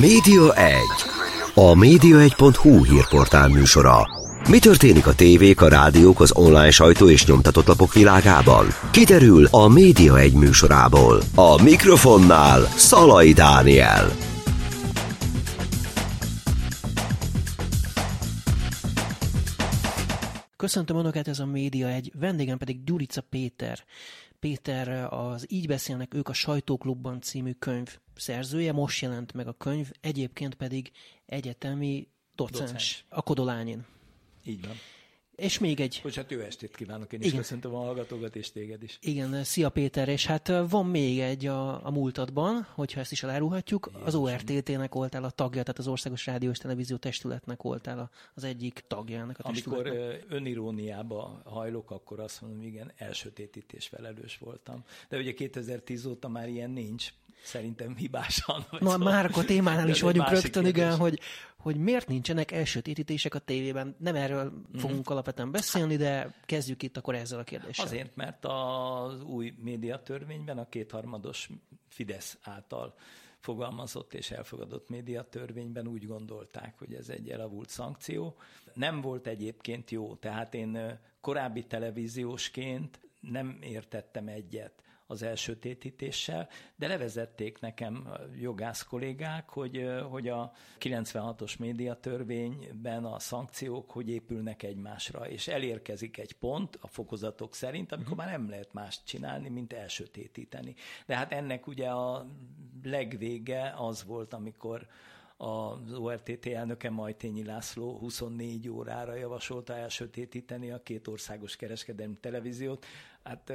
Média 1. A média1.hu hírportál műsora. Mi történik a tévék, a rádiók, az online sajtó és nyomtatott lapok világában? Kiderül a Média 1 műsorából. A mikrofonnál Szalai Dániel. Köszöntöm Önöket, ez a Média egy, vendégem pedig Gyurica Péter. Péter az Így beszélnek ők a Sajtóklubban című könyv szerzője, most jelent meg a könyv, egyébként pedig egyetemi docens, docens. a Kodolányin. Így van. És még egy... Bocsánat, jó estét kívánok, én is Igen. köszöntöm a hallgatókat és téged is. Igen, szia Péter, és hát van még egy a, a múltadban, hogyha ezt is elárulhatjuk, Jézusom. az ORTT-nek voltál a tagja, tehát az Országos Rádió és Televízió Testületnek voltál az egyik tagja ennek a Amikor öniróniába hajlok, akkor azt mondom, igen, elsötétítés felelős voltam. De ugye 2010 óta már ilyen nincs, szerintem hibásan. Na, szóval, már a témánál is vagyunk rögtön, igen, hogy, hogy miért nincsenek elsötétítések a tévében. Nem erről mm. fogunk alapvetően beszélni, de kezdjük itt akkor ezzel a kérdéssel. Azért, mert az új médiatörvényben a kétharmados Fidesz által fogalmazott és elfogadott médiatörvényben úgy gondolták, hogy ez egy elavult szankció. Nem volt egyébként jó, tehát én korábbi televíziósként nem értettem egyet az elsötétítéssel, de levezették nekem jogász kollégák, hogy, hogy a 96-os médiatörvényben a szankciók hogy épülnek egymásra, és elérkezik egy pont a fokozatok szerint, amikor uh-huh. már nem lehet mást csinálni, mint elsötétíteni. De hát ennek ugye a legvége az volt, amikor az ORTT elnöke Majtényi László 24 órára javasolta elsötétíteni a két országos kereskedelmi televíziót, hát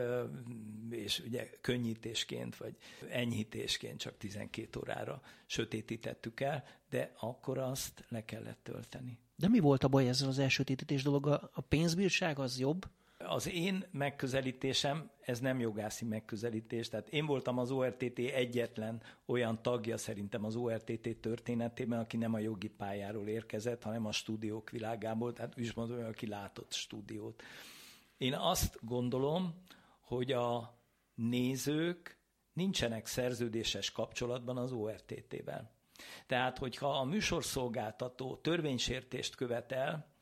és ugye könnyítésként vagy enyhítésként csak 12 órára sötétítettük el, de akkor azt le kellett tölteni. De mi volt a baj ezzel az elsötétítés dolog? A pénzbírság az jobb? Az én megközelítésem, ez nem jogászi megközelítés, tehát én voltam az ORTT egyetlen olyan tagja szerintem az ORTT történetében, aki nem a jogi pályáról érkezett, hanem a stúdiók világából, tehát is mondom, aki látott stúdiót. Én azt gondolom, hogy a nézők nincsenek szerződéses kapcsolatban az ORTT-vel. Tehát, hogyha a műsorszolgáltató törvénysértést követel,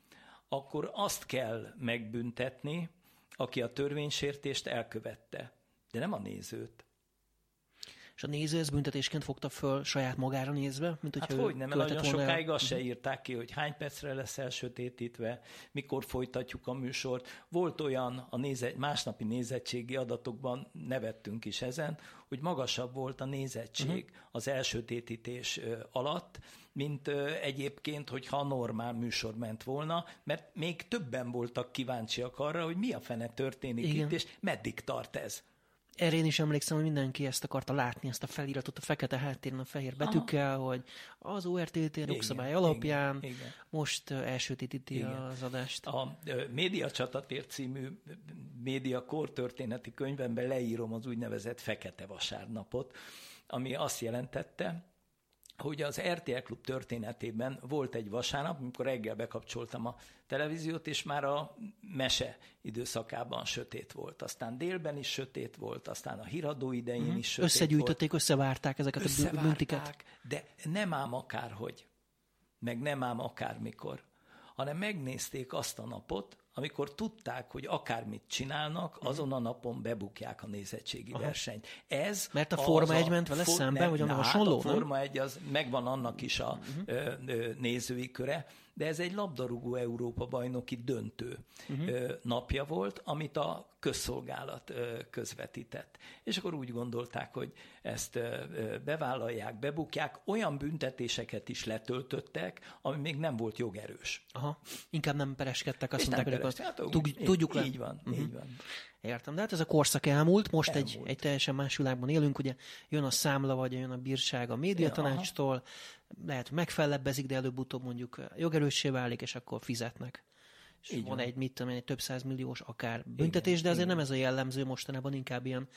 akkor azt kell megbüntetni, aki a törvénysértést elkövette, de nem a nézőt. És a néző ezt büntetésként fogta föl saját magára nézve? Mint hát hogy nem, nagyon sokáig azt se írták ki, hogy hány percre lesz elsötétítve, mikor folytatjuk a műsort. Volt olyan a nézet, másnapi nézettségi adatokban, nevettünk is ezen, hogy magasabb volt a nézettség uh-huh. az elsötétítés alatt, mint egyébként, hogyha normál műsor ment volna, mert még többen voltak kíváncsiak arra, hogy mi a fene történik Igen. itt, és meddig tart ez. Erre én is emlékszem, hogy mindenki ezt akarta látni, ezt a feliratot a fekete háttéren a fehér betűkkel, Aha. hogy az ORTT jogszabály alapján igen, igen. most elsötétíti igen. az adást. A Média Csatatér című média kortörténeti könyvemben leírom az úgynevezett fekete vasárnapot, ami azt jelentette, hogy az RTL Klub történetében volt egy vasárnap, amikor reggel bekapcsoltam a televíziót, és már a mese időszakában sötét volt. Aztán délben is sötét volt, aztán a híradó idején uh-huh. is sötét Összegyűjtötték, volt. összevárták ezeket a büntiket. de nem ám akárhogy, meg nem ám akármikor, hanem megnézték azt a napot, amikor tudták, hogy akármit csinálnak, mhm. azon a napon bebukják a nézettségi Aha. versenyt. Ez Mert a Forma 1 ment vele for, szemben, vagy a hát hasonló? A Forma 1 az megvan annak is a uh-huh. ö, ö, nézői köre, de ez egy labdarúgó Európa bajnoki döntő uh-huh. napja volt, amit a közszolgálat közvetített. És akkor úgy gondolták, hogy ezt bevállalják, bebukják, olyan büntetéseket is letöltöttek, ami még nem volt jogerős. Aha, inkább nem pereskedtek, azt mondták, hogy hát, tudjuk le. Így van, uh-huh. így van. Értem, de hát ez a korszak elmúlt, most elmúlt. Egy, egy teljesen más világban élünk, ugye jön a számla, vagy jön a bírság a médiatanácstól, lehet, megfelebbezik, de előbb-utóbb mondjuk jogerőssé válik, és akkor fizetnek. És Így van, van egy, mit tudom egy több milliós akár büntetés, igen, de azért igen. nem ez a jellemző, mostanában inkább ilyen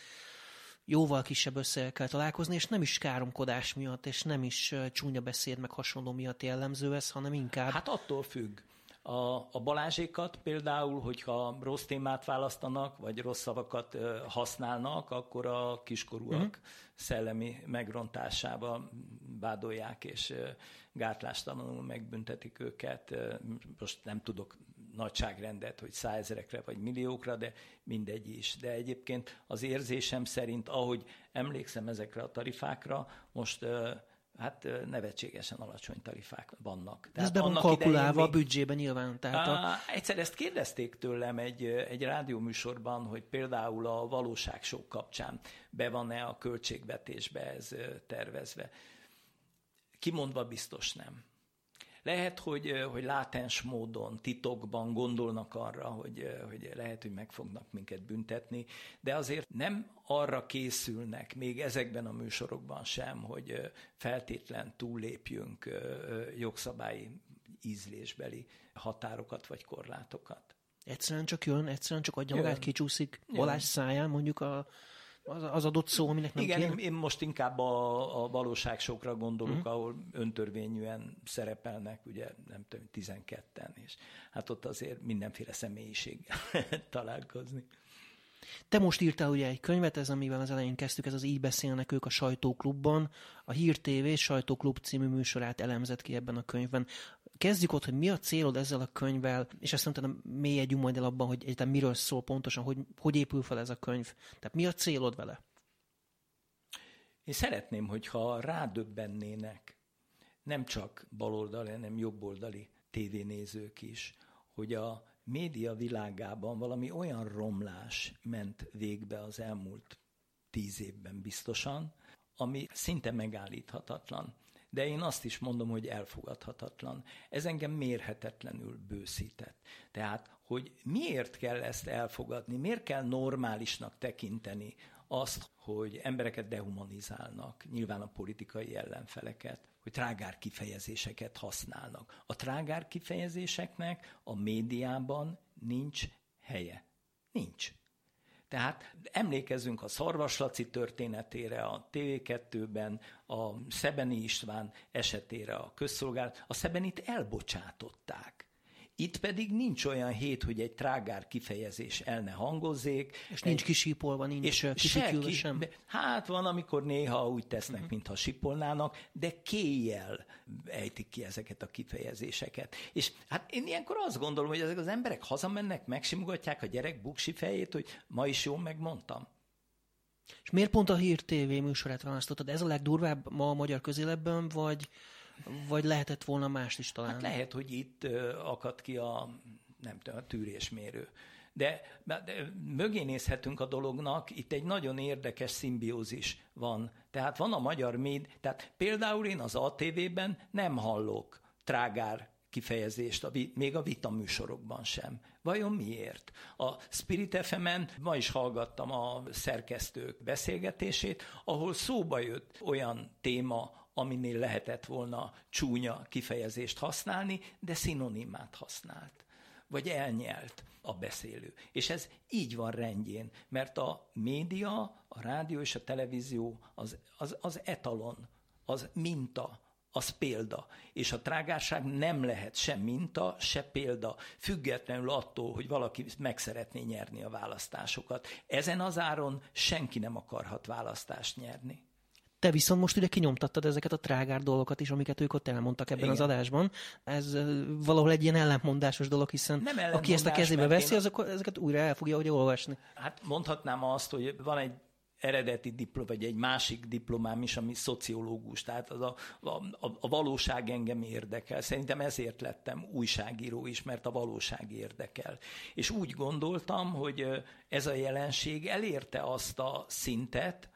jóval kisebb összegekkel találkozni, és nem is káromkodás miatt, és nem is csúnya beszéd, meg hasonló miatt jellemző ez, hanem inkább... Hát attól függ. A, a Balázsékat például, hogyha rossz témát választanak, vagy rossz szavakat használnak, akkor a kiskorúak uh-huh. szellemi megrontásával vádolják, és gátlástalanul megbüntetik őket. Most nem tudok nagyságrendet, hogy százerekre vagy milliókra, de mindegy is. De egyébként az érzésem szerint, ahogy emlékszem ezekre a tarifákra, most hát nevetségesen alacsony tarifák vannak. Tehát Ez be van kalkulálva a büdzsében nyilván. Tehát a... Egyszer ezt kérdezték tőlem egy, egy rádióműsorban, hogy például a valóságsok kapcsán be van-e a költségvetésbe ez tervezve. Kimondva biztos nem. Lehet, hogy, hogy látens módon, titokban gondolnak arra, hogy, hogy lehet, hogy meg fognak minket büntetni, de azért nem arra készülnek, még ezekben a műsorokban sem, hogy feltétlen túllépjünk jogszabályi ízlésbeli határokat vagy korlátokat. Egyszerűen csak jön, egyszerűen csak adja magát, kicsúszik Balázs száján mondjuk a az, az adott szó, aminek nem Igen, én, én most inkább a, a valóságsokra gondolok, uh-huh. ahol öntörvényűen szerepelnek, ugye nem tudom, 12-en, és hát ott azért mindenféle személyiséggel találkozni. Te most írtál ugye egy könyvet, ez amivel az elején kezdtük, ez az Így beszélnek ők a sajtóklubban. A Hír TV sajtóklub című műsorát elemzett ki ebben a könyvben. Kezdjük ott, hogy mi a célod ezzel a könyvvel, és azt mondtam, mélyedjünk majd el abban, hogy egyáltalán miről szól pontosan, hogy, hogy épül fel ez a könyv. Tehát mi a célod vele? Én szeretném, hogyha rádöbbennének nem csak baloldali, hanem jobboldali tévénézők is, hogy a média világában valami olyan romlás ment végbe az elmúlt tíz évben biztosan, ami szinte megállíthatatlan de én azt is mondom, hogy elfogadhatatlan. Ez engem mérhetetlenül bőszített. Tehát, hogy miért kell ezt elfogadni, miért kell normálisnak tekinteni azt, hogy embereket dehumanizálnak, nyilván a politikai ellenfeleket, hogy trágár kifejezéseket használnak. A trágár kifejezéseknek a médiában nincs helye. Nincs. Tehát emlékezzünk a Szarvaslaci történetére a TV2-ben, a Szebeni István esetére a közszolgálat. A Szebenit elbocsátották. Itt pedig nincs olyan hét, hogy egy trágár kifejezés el ne hangozzék. És nincs kisípolva, nincs és kisikülve sem. Hát van, amikor néha úgy tesznek, uh-huh. mintha sipolnának, de kéjjel ejtik ki ezeket a kifejezéseket. És hát én ilyenkor azt gondolom, hogy ezek az emberek hazamennek, megsimogatják a gyerek buksi fejét, hogy ma is jól megmondtam. És miért pont a Hír TV műsorát választottad? Ez a legdurvább ma a magyar közéletben, vagy vagy lehetett volna mást is talán? Hát lehet, hogy itt akadt ki a, nem tudom, a tűrésmérő. De, de mögé nézhetünk a dolognak, itt egy nagyon érdekes szimbiózis van. Tehát van a magyar méd, tehát például én az ATV-ben nem hallok trágár kifejezést, a, még a vita műsorokban sem. Vajon miért? A Spirit fm ma is hallgattam a szerkesztők beszélgetését, ahol szóba jött olyan téma, aminél lehetett volna csúnya kifejezést használni, de szinonimát használt, vagy elnyelt a beszélő. És ez így van rendjén, mert a média, a rádió és a televízió az, az, az etalon, az minta, az példa. És a trágárság nem lehet se minta, se példa, függetlenül attól, hogy valaki meg szeretné nyerni a választásokat. Ezen az áron senki nem akarhat választást nyerni. Te viszont most ugye kinyomtattad ezeket a trágár dolgokat is, amiket ők ott elmondtak ebben Igen. az adásban. Ez valahol egy ilyen ellentmondásos dolog, hiszen Nem aki ezt a kezébe veszi, az akkor ezeket újra el fogja ugye olvasni. Hát mondhatnám azt, hogy van egy eredeti diplom, vagy egy másik diplomám is, ami szociológus, tehát az a, a, a valóság engem érdekel. Szerintem ezért lettem újságíró is, mert a valóság érdekel. És úgy gondoltam, hogy ez a jelenség elérte azt a szintet,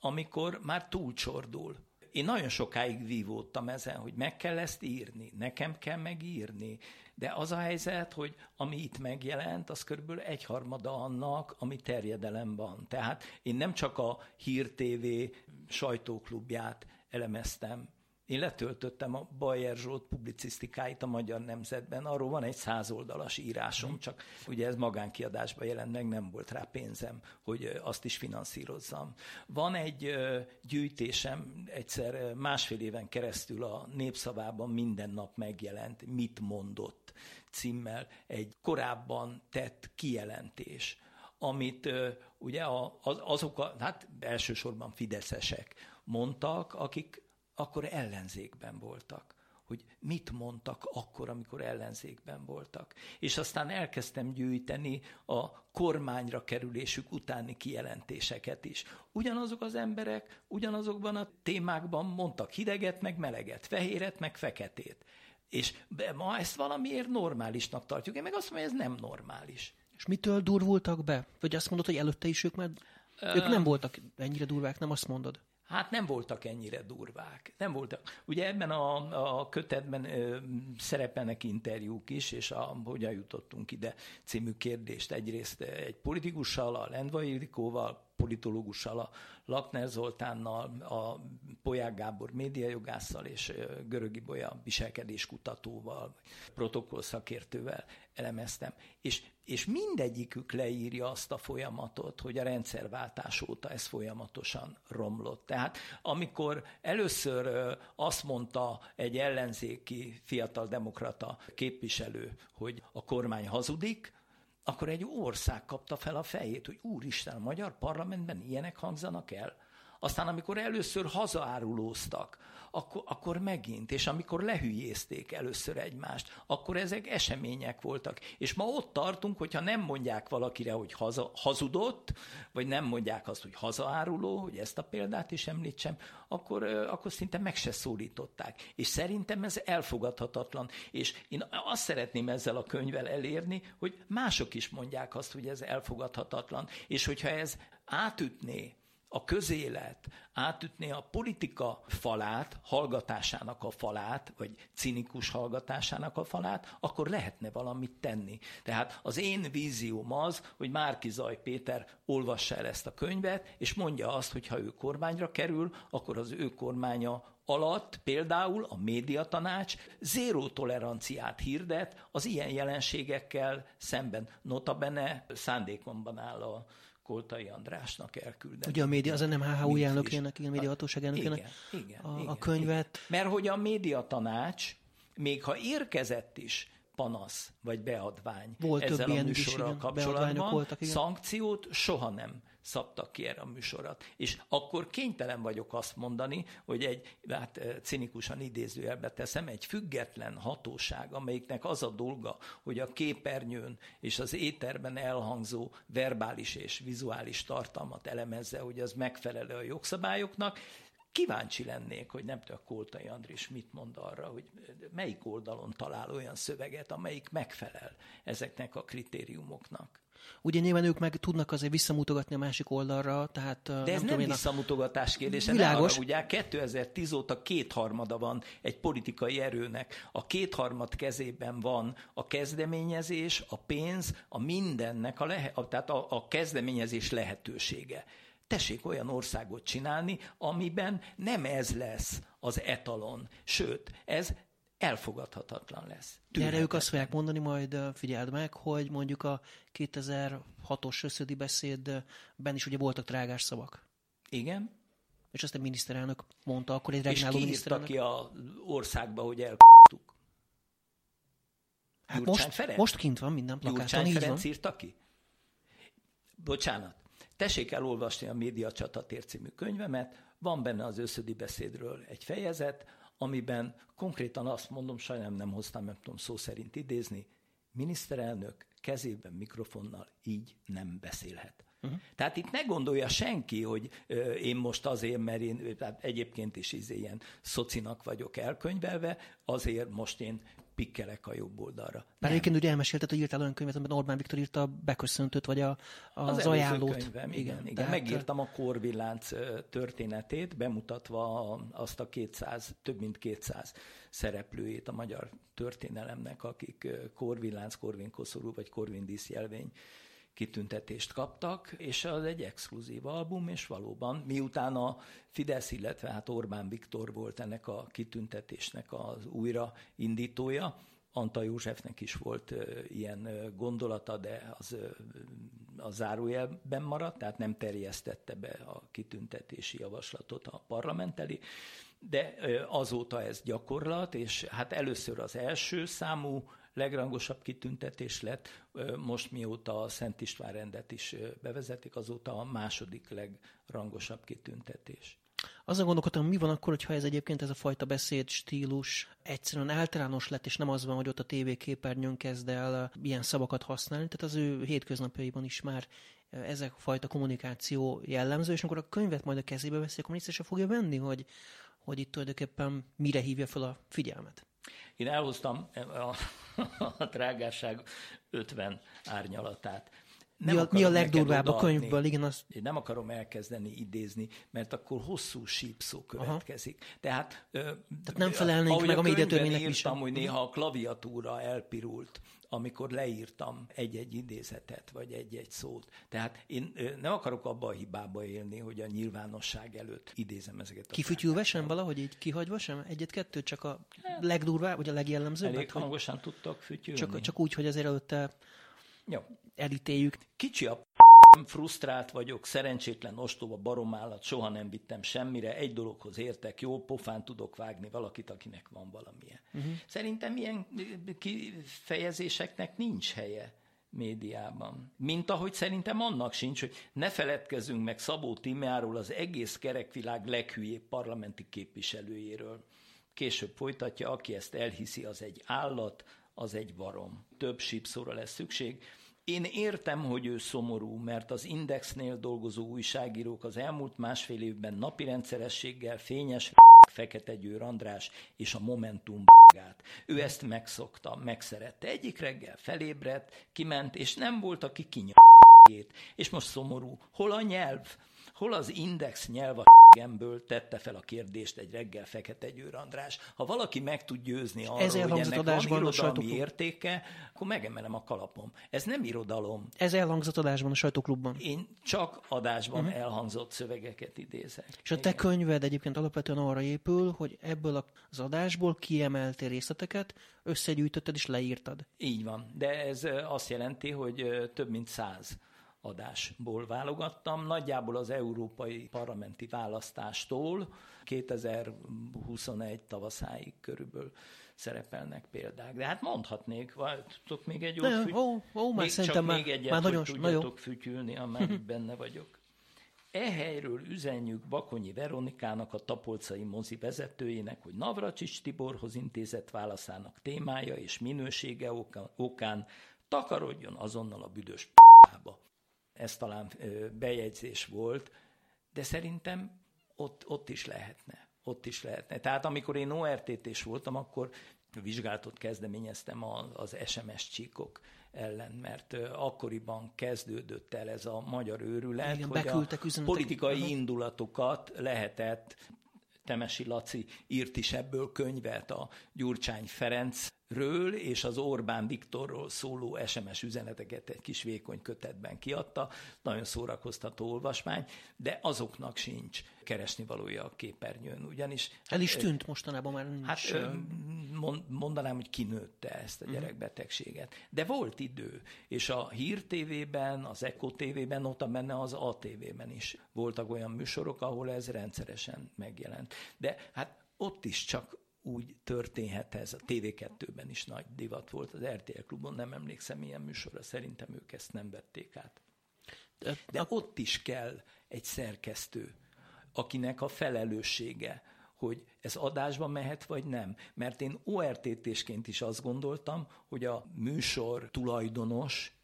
amikor már túlcsordul. Én nagyon sokáig vívódtam ezen, hogy meg kell ezt írni, nekem kell megírni, de az a helyzet, hogy ami itt megjelent, az körülbelül egyharmada annak, ami terjedelem van. Tehát én nem csak a Hír TV sajtóklubját elemeztem, én letöltöttem a Bayer Zsolt publicisztikáit a Magyar Nemzetben, arról van egy százoldalas írásom, csak ugye ez magánkiadásba jelent meg, nem volt rá pénzem, hogy azt is finanszírozzam. Van egy gyűjtésem, egyszer másfél éven keresztül a Népszavában minden nap megjelent, mit mondott címmel egy korábban tett kijelentés amit ugye azok, a, hát elsősorban fideszesek mondtak, akik akkor ellenzékben voltak hogy mit mondtak akkor, amikor ellenzékben voltak. És aztán elkezdtem gyűjteni a kormányra kerülésük utáni kijelentéseket is. Ugyanazok az emberek ugyanazokban a témákban mondtak hideget, meg meleget, fehéret, meg feketét. És ma ezt valamiért normálisnak tartjuk. Én meg azt mondom, hogy ez nem normális. És mitől durvultak be? Vagy azt mondod, hogy előtte is ők már... Ők nem voltak ennyire durvák, nem azt mondod? Hát nem voltak ennyire durvák. Nem voltak. Ugye ebben a, a kötetben ö, szerepelnek interjúk is, és a Hogyan jutottunk ide című kérdést egyrészt egy politikussal, a Lendvai Ildikóval, politológussal, a Lakner Zoltánnal, a Poják Gábor médiajogásszal és Görögi Bolya viselkedéskutatóval, protokollszakértővel elemeztem. És, és mindegyikük leírja azt a folyamatot, hogy a rendszerváltás óta ez folyamatosan romlott. Tehát amikor először azt mondta egy ellenzéki fiatal demokrata képviselő, hogy a kormány hazudik, akkor egy ország kapta fel a fejét, hogy úristen, a magyar parlamentben ilyenek hangzanak el. Aztán amikor először hazaárulóztak, akkor, akkor megint, és amikor lehülyézték először egymást, akkor ezek események voltak. És ma ott tartunk, hogyha nem mondják valakire, hogy haza, hazudott, vagy nem mondják azt, hogy hazaáruló, hogy ezt a példát is említsem, akkor, akkor szinte meg se szólították. És szerintem ez elfogadhatatlan. És én azt szeretném ezzel a könyvvel elérni, hogy mások is mondják azt, hogy ez elfogadhatatlan. És hogyha ez átütné a közélet átütné a politika falát, hallgatásának a falát, vagy cinikus hallgatásának a falát, akkor lehetne valamit tenni. Tehát az én vízióm az, hogy Márki Zaj Péter olvassa el ezt a könyvet, és mondja azt, hogy ha ő kormányra kerül, akkor az ő kormánya alatt például a médiatanács zéró toleranciát hirdet az ilyen jelenségekkel szemben. Notabene szándékomban áll a Koltai Andrásnak elküldeni. Ugye a média, az nem HHU elnökének, igen, a médiahatóság elnökének igen, igen, a, igen, a könyvet. Igen. Mert hogy a médiatanács, még ha érkezett is panasz vagy beadvány Volt ezzel a műsorral is, kapcsolatban, voltak, igen. szankciót soha nem szabtak ki erre a műsorat. És akkor kénytelen vagyok azt mondani, hogy egy, hát cinikusan idézőjelbe teszem, egy független hatóság, amelyiknek az a dolga, hogy a képernyőn és az éterben elhangzó verbális és vizuális tartalmat elemezze, hogy az megfelelő a jogszabályoknak, Kíváncsi lennék, hogy nem tudok Koltai Andris mit mond arra, hogy melyik oldalon talál olyan szöveget, amelyik megfelel ezeknek a kritériumoknak. Ugye nyilván ők meg tudnak azért visszamutogatni a másik oldalra, tehát... De ez nem, nem visszamutogatás kérdése, Világos. ne ugye 2010 óta kétharmada van egy politikai erőnek. A kétharmad kezében van a kezdeményezés, a pénz, a mindennek, a lehe, tehát a, a kezdeményezés lehetősége tessék olyan országot csinálni, amiben nem ez lesz az etalon, sőt, ez elfogadhatatlan lesz. Erre ők azt fogják mondani, majd figyeld meg, hogy mondjuk a 2006-os összödi beszédben is ugye voltak trágás szavak. Igen. És azt a miniszterelnök mondta, akkor egy regnáló miniszterelnök. ki a országba, hogy elk***tuk? Hát most, Ferenc? most kint van minden plakáton, Gyurcsány így Ferenc van. írta ki? Bocsánat. Tessék elolvasni a Média Csatatér című könyvemet, van benne az összödi beszédről egy fejezet, amiben konkrétan azt mondom, sajnálom nem hoztam, nem tudom szó szerint idézni, miniszterelnök kezében mikrofonnal így nem beszélhet. Uh-huh. Tehát itt ne gondolja senki, hogy ö, én most azért, mert én tehát egyébként is izé ilyen szocinak vagyok elkönyvelve, azért most én pikkelek a jobb oldalra. Már egyébként ugye elmesélted, hogy írtál olyan könyvet, amiben Orbán Viktor írta a beköszöntőt, vagy a, az, az ajánlót. Könyvem, igen, igen. igen. Megírtam a korvillánc történetét, bemutatva azt a 200, több mint 200 szereplőjét a magyar történelemnek, akik korvillánc, korvinkoszorú vagy korvindísz jelvény kitüntetést kaptak, és az egy exkluzív album, és valóban miután a Fidesz, illetve hát Orbán Viktor volt ennek a kitüntetésnek az újra indítója, Anta Józsefnek is volt ilyen gondolata, de az a zárójelben maradt, tehát nem terjesztette be a kitüntetési javaslatot a parlament elé, de azóta ez gyakorlat, és hát először az első számú legrangosabb kitüntetés lett, most mióta a Szent István rendet is bevezetik, azóta a második legrangosabb kitüntetés. Azon gondolkodtam, mi van akkor, hogyha ez egyébként ez a fajta beszéd stílus egyszerűen általános lett, és nem az van, hogy ott a TV képernyőn kezd el ilyen szavakat használni, tehát az ő hétköznapjaiban is már ezek a fajta kommunikáció jellemző, és amikor a könyvet majd a kezébe veszi, akkor észre se fogja venni, hogy, hogy itt tulajdonképpen mire hívja fel a figyelmet. Én elhoztam a, a trágárság 50 árnyalatát. Nem mi a, mi a legdurvább a könyvből? Igen, az... Én nem akarom elkezdeni idézni, mert akkor hosszú sípszó következik. Aha. Tehát, Tehát nem felelnénk meg a, a médiatörvénynek is. írtam, hogy néha a klaviatúra elpirult, amikor leírtam egy-egy idézetet, vagy egy-egy szót. Tehát én nem akarok abba a hibába élni, hogy a nyilvánosság előtt idézem ezeket a Kifütyülve sem valahogy így kihagyva sem? Egyet-kettőt csak a legdurvább, vagy a legjellemzőbb? Elég hangosan tudtak fütyülni. Csak, csak úgy, hogy azért előtte jó. elítéljük. Kicsi a frusztrált vagyok, szerencsétlen ostoba baromállat, soha nem vittem semmire, egy dologhoz értek, jó, pofán tudok vágni valakit, akinek van valamilyen. Uh-huh. Szerintem ilyen kifejezéseknek nincs helye médiában. Mint ahogy szerintem annak sincs, hogy ne feledkezzünk meg Szabó Timeáról, az egész kerekvilág leghülyébb parlamenti képviselőjéről. Később folytatja, aki ezt elhiszi, az egy állat, az egy varom. Több sípszóra lesz szükség. Én értem, hogy ő szomorú, mert az Indexnél dolgozó újságírók az elmúlt másfél évben napi rendszerességgel fényes Fekete Győr András és a Momentum gát. Ő ezt megszokta, megszerette. Egyik reggel felébredt, kiment, és nem volt, aki kinyom és most szomorú. Hol a nyelv? Hol az index nyelv a gemből tette fel a kérdést egy reggel Fekete Győr András. Ha valaki meg tud győzni arról, Ez hogy ennek van irodalmi értéke, akkor megemelem a kalapom. Ez nem irodalom. Ez elhangzott adásban a sajtóklubban. Én csak adásban uh-huh. elhangzott szövegeket idézek. És a te könyved egyébként alapvetően arra épül, hogy ebből az adásból kiemeltél részleteket, összegyűjtötted és leírtad. Így van, de ez azt jelenti, hogy több mint száz adásból válogattam, nagyjából az európai parlamenti választástól 2021 tavaszáig körülbelül szerepelnek példák. De hát mondhatnék, vagy tudok még egy jót füty... ó, ó, már még, csak már, még egyet, már nagyon, hogy tudjatok fütyülni, amelyik benne vagyok. E helyről üzenjük Bakonyi Veronikának, a Tapolcai mozi vezetőjének, hogy Navracsics Tiborhoz intézett válaszának témája és minősége okán takarodjon azonnal a büdös p***ába ez talán bejegyzés volt, de szerintem ott, ott is lehetne. Ott is lehetne. Tehát amikor én ORTT-s voltam, akkor vizsgálatot kezdeményeztem az SMS csíkok ellen, mert akkoriban kezdődött el ez a magyar őrület, Igen, hogy a politikai indulatokat lehetett Temesi Laci írt is ebből könyvet a Gyurcsány Ferenc ről és az Orbán Viktorról szóló SMS üzeneteket egy kis vékony kötetben kiadta. Nagyon szórakoztató olvasmány, de azoknak sincs keresni valója a képernyőn. Ugyanis, El is tűnt mostanában már nincs. Hát mondanám, hogy kinőtte ezt a mhm. gyerekbetegséget. De volt idő, és a Hír TV-ben, az Eko TV-ben, ott benne az ATV-ben is voltak olyan műsorok, ahol ez rendszeresen megjelent. De hát ott is csak úgy történhet ez. A TV2-ben is nagy divat volt, az RTL klubon nem emlékszem ilyen műsorra, szerintem ők ezt nem vették át. De ott is kell egy szerkesztő, akinek a felelőssége, hogy ez adásba mehet, vagy nem. Mert én ORTT-sként is azt gondoltam, hogy a műsor tulajdonos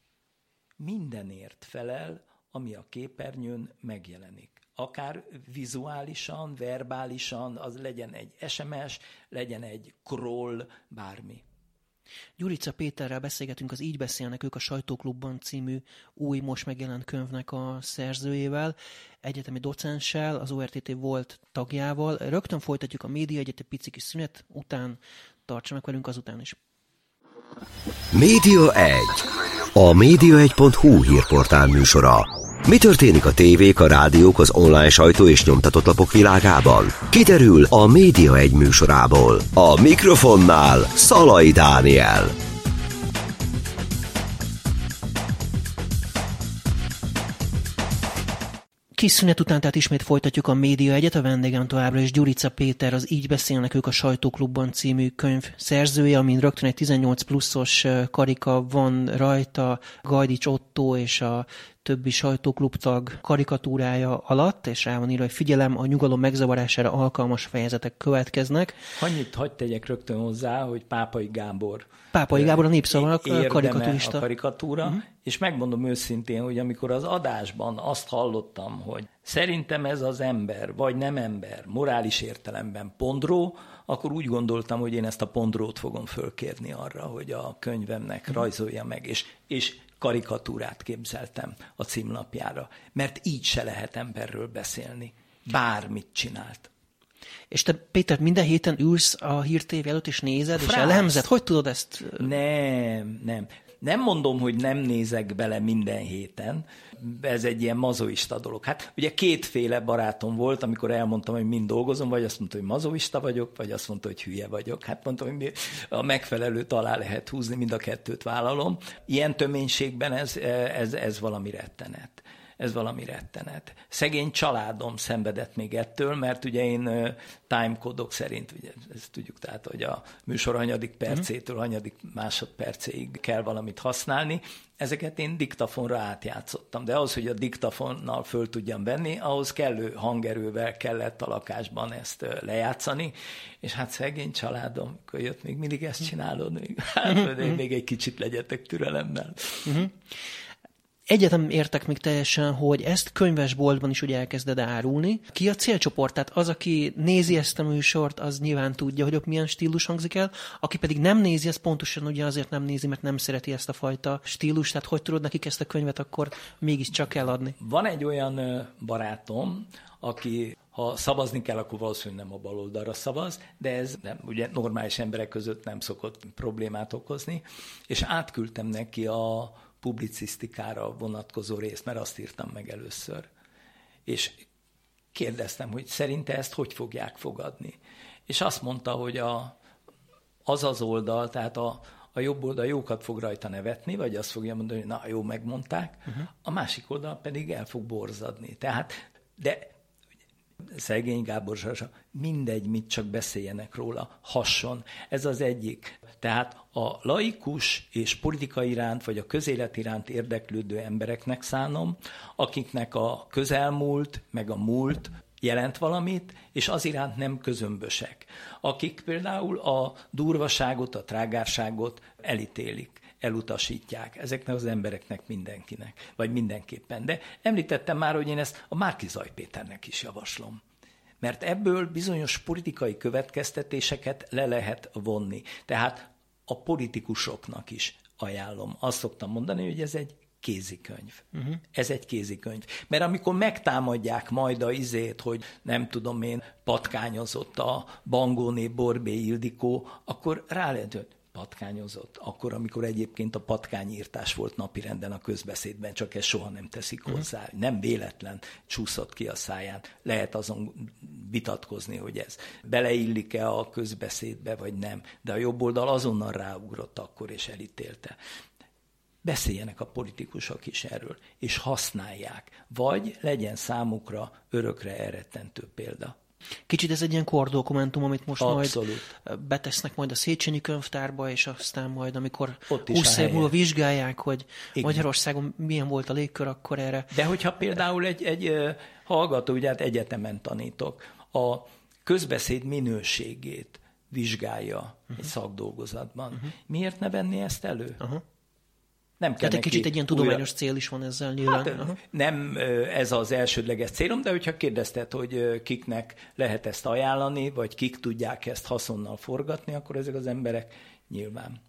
mindenért felel, ami a képernyőn megjelenik akár vizuálisan, verbálisan, az legyen egy SMS, legyen egy crawl, bármi. Gyurica Péterrel beszélgetünk az Így beszélnek ők a Sajtóklubban című új, most megjelent könyvnek a szerzőjével, egyetemi docenssel, az ORTT volt tagjával. Rögtön folytatjuk a média egyet egy pici kis szünet, után tartsanak velünk azután is. Média 1. A média1.hu hírportál műsora. Mi történik a tévék, a rádiók, az online sajtó és nyomtatott lapok világában? Kiderül a Média egy műsorából. A mikrofonnál Szalai Dániel. Kis szünet után tehát ismét folytatjuk a Média Egyet, a vendégem továbbra is Gyurica Péter, az Így beszélnek ők a Sajtóklubban című könyv szerzője, amin rögtön egy 18 pluszos karika van rajta, Gajdics Otto és a többi sajtóklubtag karikatúrája alatt, és rá van írva, hogy figyelem, a nyugalom megzavarására alkalmas fejezetek következnek. Annyit hagyd tegyek rögtön hozzá, hogy Pápai Gábor Pápai Gábor a népszava karikaturista. a karikatúra, uh-huh. és megmondom őszintén, hogy amikor az adásban azt hallottam, hogy szerintem ez az ember, vagy nem ember, morális értelemben pondró, akkor úgy gondoltam, hogy én ezt a pondrót fogom fölkérni arra, hogy a könyvemnek uh-huh. rajzolja meg, és, és karikatúrát képzeltem a címlapjára, mert így se lehet emberről beszélni. Bármit csinált. És te, Péter, minden héten ülsz a hírtévé előtt, és nézed, Frász. és elemzed? Hogy tudod ezt? Nem, nem. Nem mondom, hogy nem nézek bele minden héten, ez egy ilyen mazoista dolog. Hát ugye kétféle barátom volt, amikor elmondtam, hogy mind dolgozom, vagy azt mondta, hogy mazoista vagyok, vagy azt mondta, hogy hülye vagyok. Hát mondtam, hogy a megfelelőt alá lehet húzni, mind a kettőt vállalom. Ilyen töménységben ez, ez, ez valami rettenet ez valami rettenet. Szegény családom szenvedett még ettől, mert ugye én timecodok szerint, ugye ezt tudjuk, tehát, hogy a műsor hanyadik mhm. percétől hanyadik másodpercéig kell valamit használni, ezeket én diktafonra átjátszottam, de ahhoz, hogy a diktafonnal föl tudjam venni, ahhoz kellő hangerővel kellett a lakásban ezt lejátszani, és hát szegény családom, amikor jött, még mindig ezt csinálod, még, hát még egy kicsit legyetek türelemmel. Egyetem értek még teljesen, hogy ezt könyvesboltban is ugye elkezded árulni. Ki a célcsoport? Tehát az, aki nézi ezt a műsort, az nyilván tudja, hogy ott milyen stílus hangzik el. Aki pedig nem nézi, az pontosan ugye azért nem nézi, mert nem szereti ezt a fajta stílust. Tehát hogy tudod nekik ezt a könyvet akkor mégiscsak eladni? Van egy olyan barátom, aki ha szavazni kell, akkor valószínűleg nem a baloldalra szavaz, de ez nem, ugye normális emberek között nem szokott problémát okozni, és átküldtem neki a publicisztikára vonatkozó részt, mert azt írtam meg először. És kérdeztem, hogy szerinte ezt hogy fogják fogadni. És azt mondta, hogy a, az az oldal, tehát a, a jobb oldal jókat fog rajta nevetni, vagy azt fogja mondani, hogy na jó, megmondták, uh-huh. a másik oldal pedig el fog borzadni. Tehát, de szegény Gábor Zsazsa, mindegy, mit csak beszéljenek róla, hasson. Ez az egyik. Tehát a laikus és politika iránt, vagy a közélet iránt érdeklődő embereknek szánom, akiknek a közelmúlt, meg a múlt jelent valamit, és az iránt nem közömbösek. Akik például a durvaságot, a trágárságot elítélik elutasítják ezeknek az embereknek mindenkinek, vagy mindenképpen. De említettem már, hogy én ezt a Márki Péternek is javaslom. Mert ebből bizonyos politikai következtetéseket le lehet vonni. Tehát a politikusoknak is ajánlom. Azt szoktam mondani, hogy ez egy kézikönyv. Uh-huh. Ez egy kézikönyv. Mert amikor megtámadják majd a izét, hogy nem tudom én, patkányozott a Bangóné Borbé Ildikó, akkor rá lehet, hogy patkányozott, akkor, amikor egyébként a patkányírtás volt napirenden a közbeszédben, csak ez soha nem teszik mhm. hozzá. Uh-huh. Nem véletlen csúszott ki a száján. Lehet azon vitatkozni, hogy ez beleillik-e a közbeszédbe, vagy nem. De a jobb oldal azonnal ráugrott akkor, és elítélte beszéljenek a politikusok is erről, és használják, vagy legyen számukra örökre elrettentő példa. Kicsit ez egy ilyen kordokumentum, amit most Abszolút. majd betesznek majd a Széchenyi könyvtárba, és aztán majd, amikor Ott 20 év múlva vizsgálják, hogy Igen. Magyarországon milyen volt a légkör, akkor erre... De hogyha például egy, egy hallgató, ugye hát egyetemen tanítok, a közbeszéd minőségét vizsgálja uh-huh. egy szakdolgozatban, uh-huh. miért ne venni ezt elő? Uh-huh. Nem kell Tehát egy kicsit egy ilyen tudományos újra... cél is van ezzel nyilván. Hát. Nem ez az elsődleges célom, de hogyha kérdezted, hogy kiknek lehet ezt ajánlani, vagy kik tudják ezt haszonnal forgatni, akkor ezek az emberek nyilván.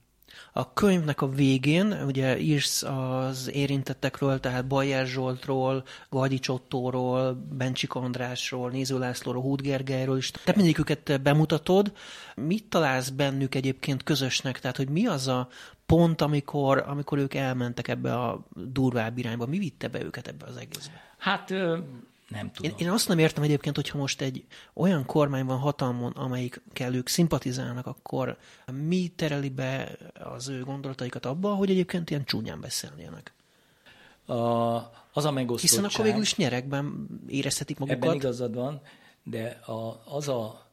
A könyvnek a végén ugye írsz az érintettekről, tehát Bajer Zsoltról, Gagyi Csottóról, Bencsik Andrásról, Néző Lászlóról, Húd Gergelyről is. Te mindegyiküket bemutatod. Mit találsz bennük egyébként közösnek? Tehát, hogy mi az a pont, amikor, amikor ők elmentek ebbe a durvább irányba? Mi vitte be őket ebbe az egészbe? Hát nem tudom. Én, én azt nem értem egyébként, hogyha most egy olyan kormány van hatalmon, amelyikkel ők szimpatizálnak, akkor mi tereli be az ő gondolataikat abba, hogy egyébként ilyen csúnyán beszélnének? A, az a megosztottság... Hiszen akkor végül is nyerekben érezhetik magukat. Ebben igazad van, de a, az a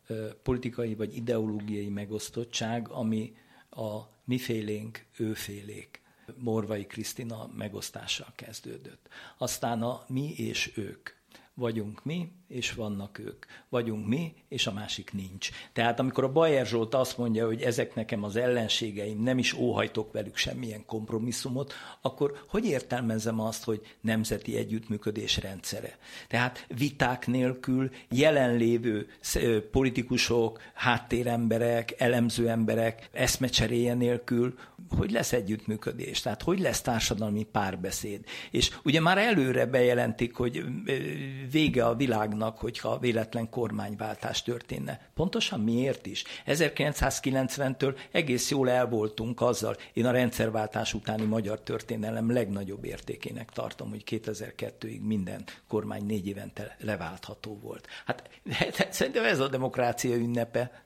politikai vagy ideológiai megosztottság, ami a mifélénk, őfélék Morvai Krisztina megosztással kezdődött. Aztán a mi és ők vagyunk mi, és vannak ők. Vagyunk mi, és a másik nincs. Tehát amikor a Bajer Zsolt azt mondja, hogy ezek nekem az ellenségeim, nem is óhajtok velük semmilyen kompromisszumot, akkor hogy értelmezem azt, hogy nemzeti együttműködés rendszere? Tehát viták nélkül jelenlévő politikusok, háttéremberek, elemző emberek eszmecseréje nélkül hogy lesz együttműködés, tehát hogy lesz társadalmi párbeszéd. És ugye már előre bejelentik, hogy vége a világnak, hogyha véletlen kormányváltás történne. Pontosan miért is? 1990-től egész jól el voltunk azzal, én a rendszerváltás utáni magyar történelem legnagyobb értékének tartom, hogy 2002-ig minden kormány négy évente leváltható volt. Hát szerintem ez a demokrácia ünnepe,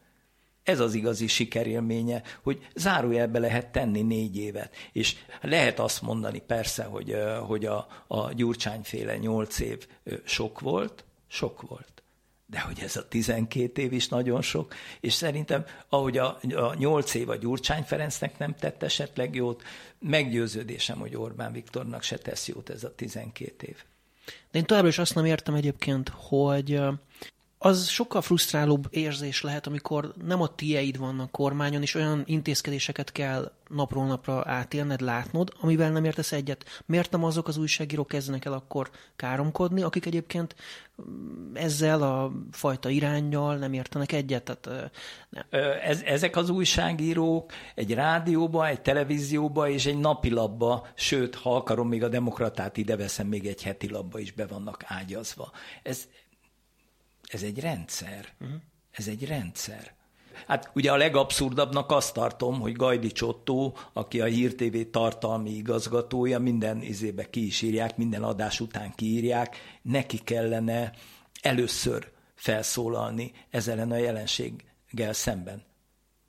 ez az igazi sikerélménye, hogy zárójelbe lehet tenni négy évet. És lehet azt mondani persze, hogy, hogy a, a gyurcsányféle nyolc év sok volt, sok volt. De hogy ez a 12 év is nagyon sok, és szerintem, ahogy a, a 8 év a Gyurcsány Ferencnek nem tett esetleg jót, meggyőződésem, hogy Orbán Viktornak se tesz jót ez a 12 év. De én továbbra is azt nem értem egyébként, hogy az sokkal frusztrálóbb érzés lehet, amikor nem a tieid vannak kormányon, és olyan intézkedéseket kell napról napra átélned, látnod, amivel nem értesz egyet. Miért nem azok az újságírók kezdenek el akkor káromkodni, akik egyébként mm, ezzel a fajta irányjal nem értenek egyet? Tehát, nem. Ez, ezek az újságírók egy rádióba, egy televízióba és egy napilapba, sőt, ha akarom, még a demokratát ide veszem, még egy heti labba is be vannak ágyazva. Ez, ez egy rendszer. Uh-huh. Ez egy rendszer. Hát ugye a legabszurdabbnak azt tartom, hogy Gajdi Csottó, aki a Hír TV tartalmi igazgatója, minden izébe ki is írják, minden adás után kiírják, neki kellene először felszólalni ezzel a jelenséggel szemben.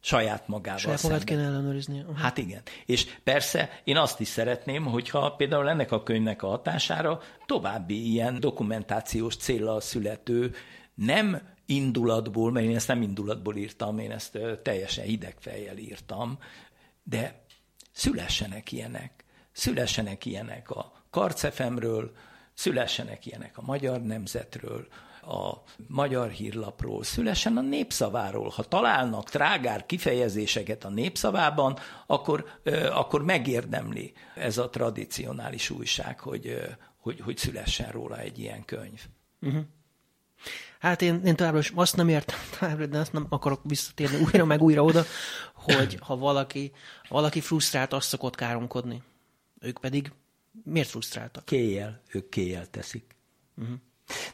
Saját magával Saját magát kéne ellenőrizni. Uh-huh. Hát igen. És persze én azt is szeretném, hogyha például ennek a könyvnek a hatására további ilyen dokumentációs célral születő nem indulatból, mert én ezt nem indulatból írtam, én ezt teljesen hidegfejjel írtam, de szülessenek ilyenek. Szülessenek ilyenek a Karcefemről, szülessenek ilyenek a Magyar Nemzetről, a Magyar Hírlapról, szülessen a népszaváról. Ha találnak trágár kifejezéseket a népszavában, akkor, akkor megérdemli ez a tradicionális újság, hogy, hogy, hogy szülessen róla egy ilyen könyv. Uh-huh. Hát én, én továbbra is azt nem értem, továbbra, de azt nem akarok visszatérni újra meg újra oda, hogy ha valaki, valaki frusztrált, azt szokott káromkodni. Ők pedig miért frusztráltak? Kéjjel, ők kéjjel teszik. Uh-huh.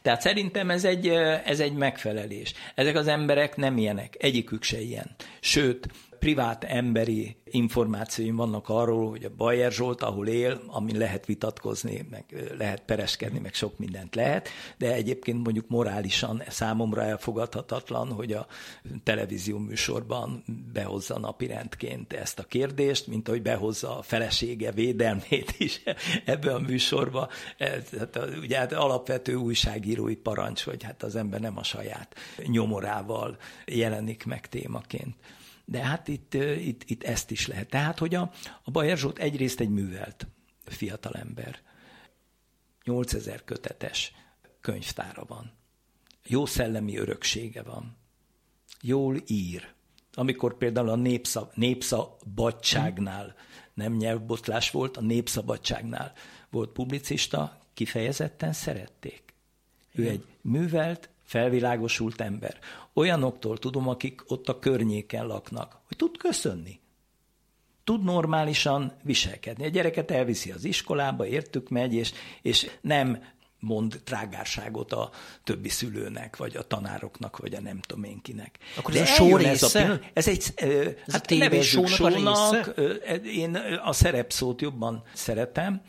Tehát szerintem ez egy, ez egy megfelelés. Ezek az emberek nem ilyenek, egyikük se ilyen. Sőt, privát emberi információim vannak arról, hogy a Bajer Zsolt, ahol él, amin lehet vitatkozni, meg lehet pereskedni, meg sok mindent lehet, de egyébként mondjuk morálisan számomra elfogadhatatlan, hogy a televízió műsorban behozza napirendként ezt a kérdést, mint hogy behozza a felesége védelmét is ebbe a műsorba. Ez, hát, ugye hát alapvető újságírói parancs, hogy hát az ember nem a saját nyomorával jelenik meg témaként. De hát itt, itt, itt ezt is lehet. Tehát, hogy a, a Bajer Zsolt egyrészt egy művelt fiatalember. 8000 kötetes könyvtára van. Jó szellemi öröksége van. Jól ír. Amikor például a népsza, népszabadságnál, nem nyelvbotlás volt, a népszabadságnál volt publicista, kifejezetten szerették. Ő egy művelt, felvilágosult ember. Olyanoktól tudom, akik ott a környéken laknak, hogy tud köszönni. Tud normálisan viselkedni. A gyereket elviszi az iskolába, értük megy, és, és nem mond trágárságot a többi szülőnek, vagy a tanároknak, vagy a nem tudom én kinek. Akkor De ez a só része? Ez, a pillanat, ez egy, ez hát a nevezzük sónak, én a szerepszót jobban szeretem,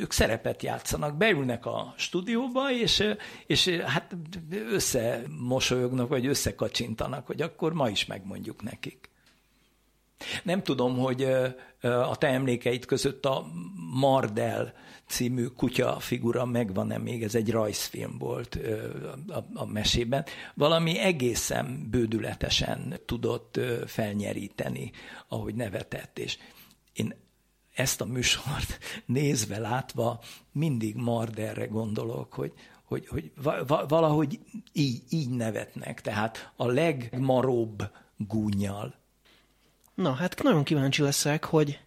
ők szerepet játszanak, beülnek a stúdióba, és, és hát összemosolyognak, vagy összekacsintanak, hogy akkor ma is megmondjuk nekik. Nem tudom, hogy a te emlékeit között a Mardel című kutya figura megvan-e még, ez egy rajzfilm volt a, a mesében. Valami egészen bődületesen tudott felnyeríteni, ahogy nevetett, és én ezt a műsort nézve, látva mindig Marderre gondolok, hogy, hogy, hogy valahogy így, így nevetnek, tehát a legmaróbb gúnyjal. Na, hát nagyon kíváncsi leszek, hogy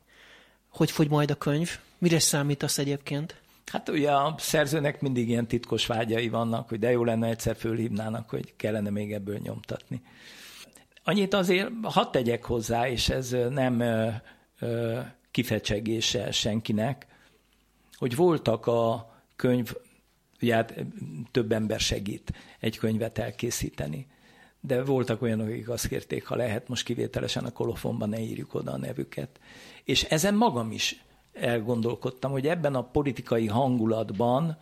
hogy fogy majd a könyv, mire számítasz egyébként? Hát ugye a szerzőnek mindig ilyen titkos vágyai vannak, hogy de jó lenne egyszer fölhívnának, hogy kellene még ebből nyomtatni. Annyit azért hadd tegyek hozzá, és ez nem ö, ö, kifecsegése senkinek, hogy voltak a könyv, ugye hát több ember segít egy könyvet elkészíteni, de voltak olyanok, akik azt kérték, ha lehet, most kivételesen a kolofonban ne írjuk oda a nevüket. És ezen magam is elgondolkodtam, hogy ebben a politikai hangulatban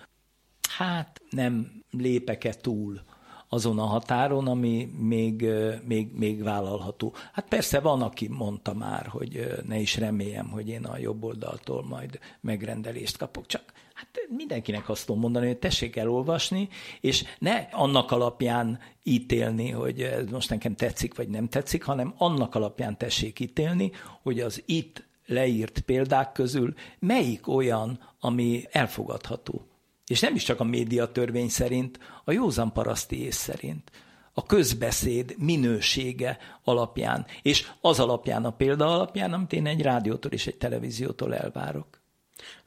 hát nem lépek-e túl azon a határon, ami még, még, még vállalható. Hát persze van, aki mondta már, hogy ne is reméljem, hogy én a jobb oldaltól majd megrendelést kapok, csak hát mindenkinek azt tudom mondani, hogy tessék elolvasni, és ne annak alapján ítélni, hogy ez most nekem tetszik, vagy nem tetszik, hanem annak alapján tessék ítélni, hogy az itt leírt példák közül melyik olyan, ami elfogadható. És nem is csak a médiatörvény szerint, a józan paraszti ész szerint. A közbeszéd minősége alapján, és az alapján, a példa alapján, amit én egy rádiótól és egy televíziótól elvárok.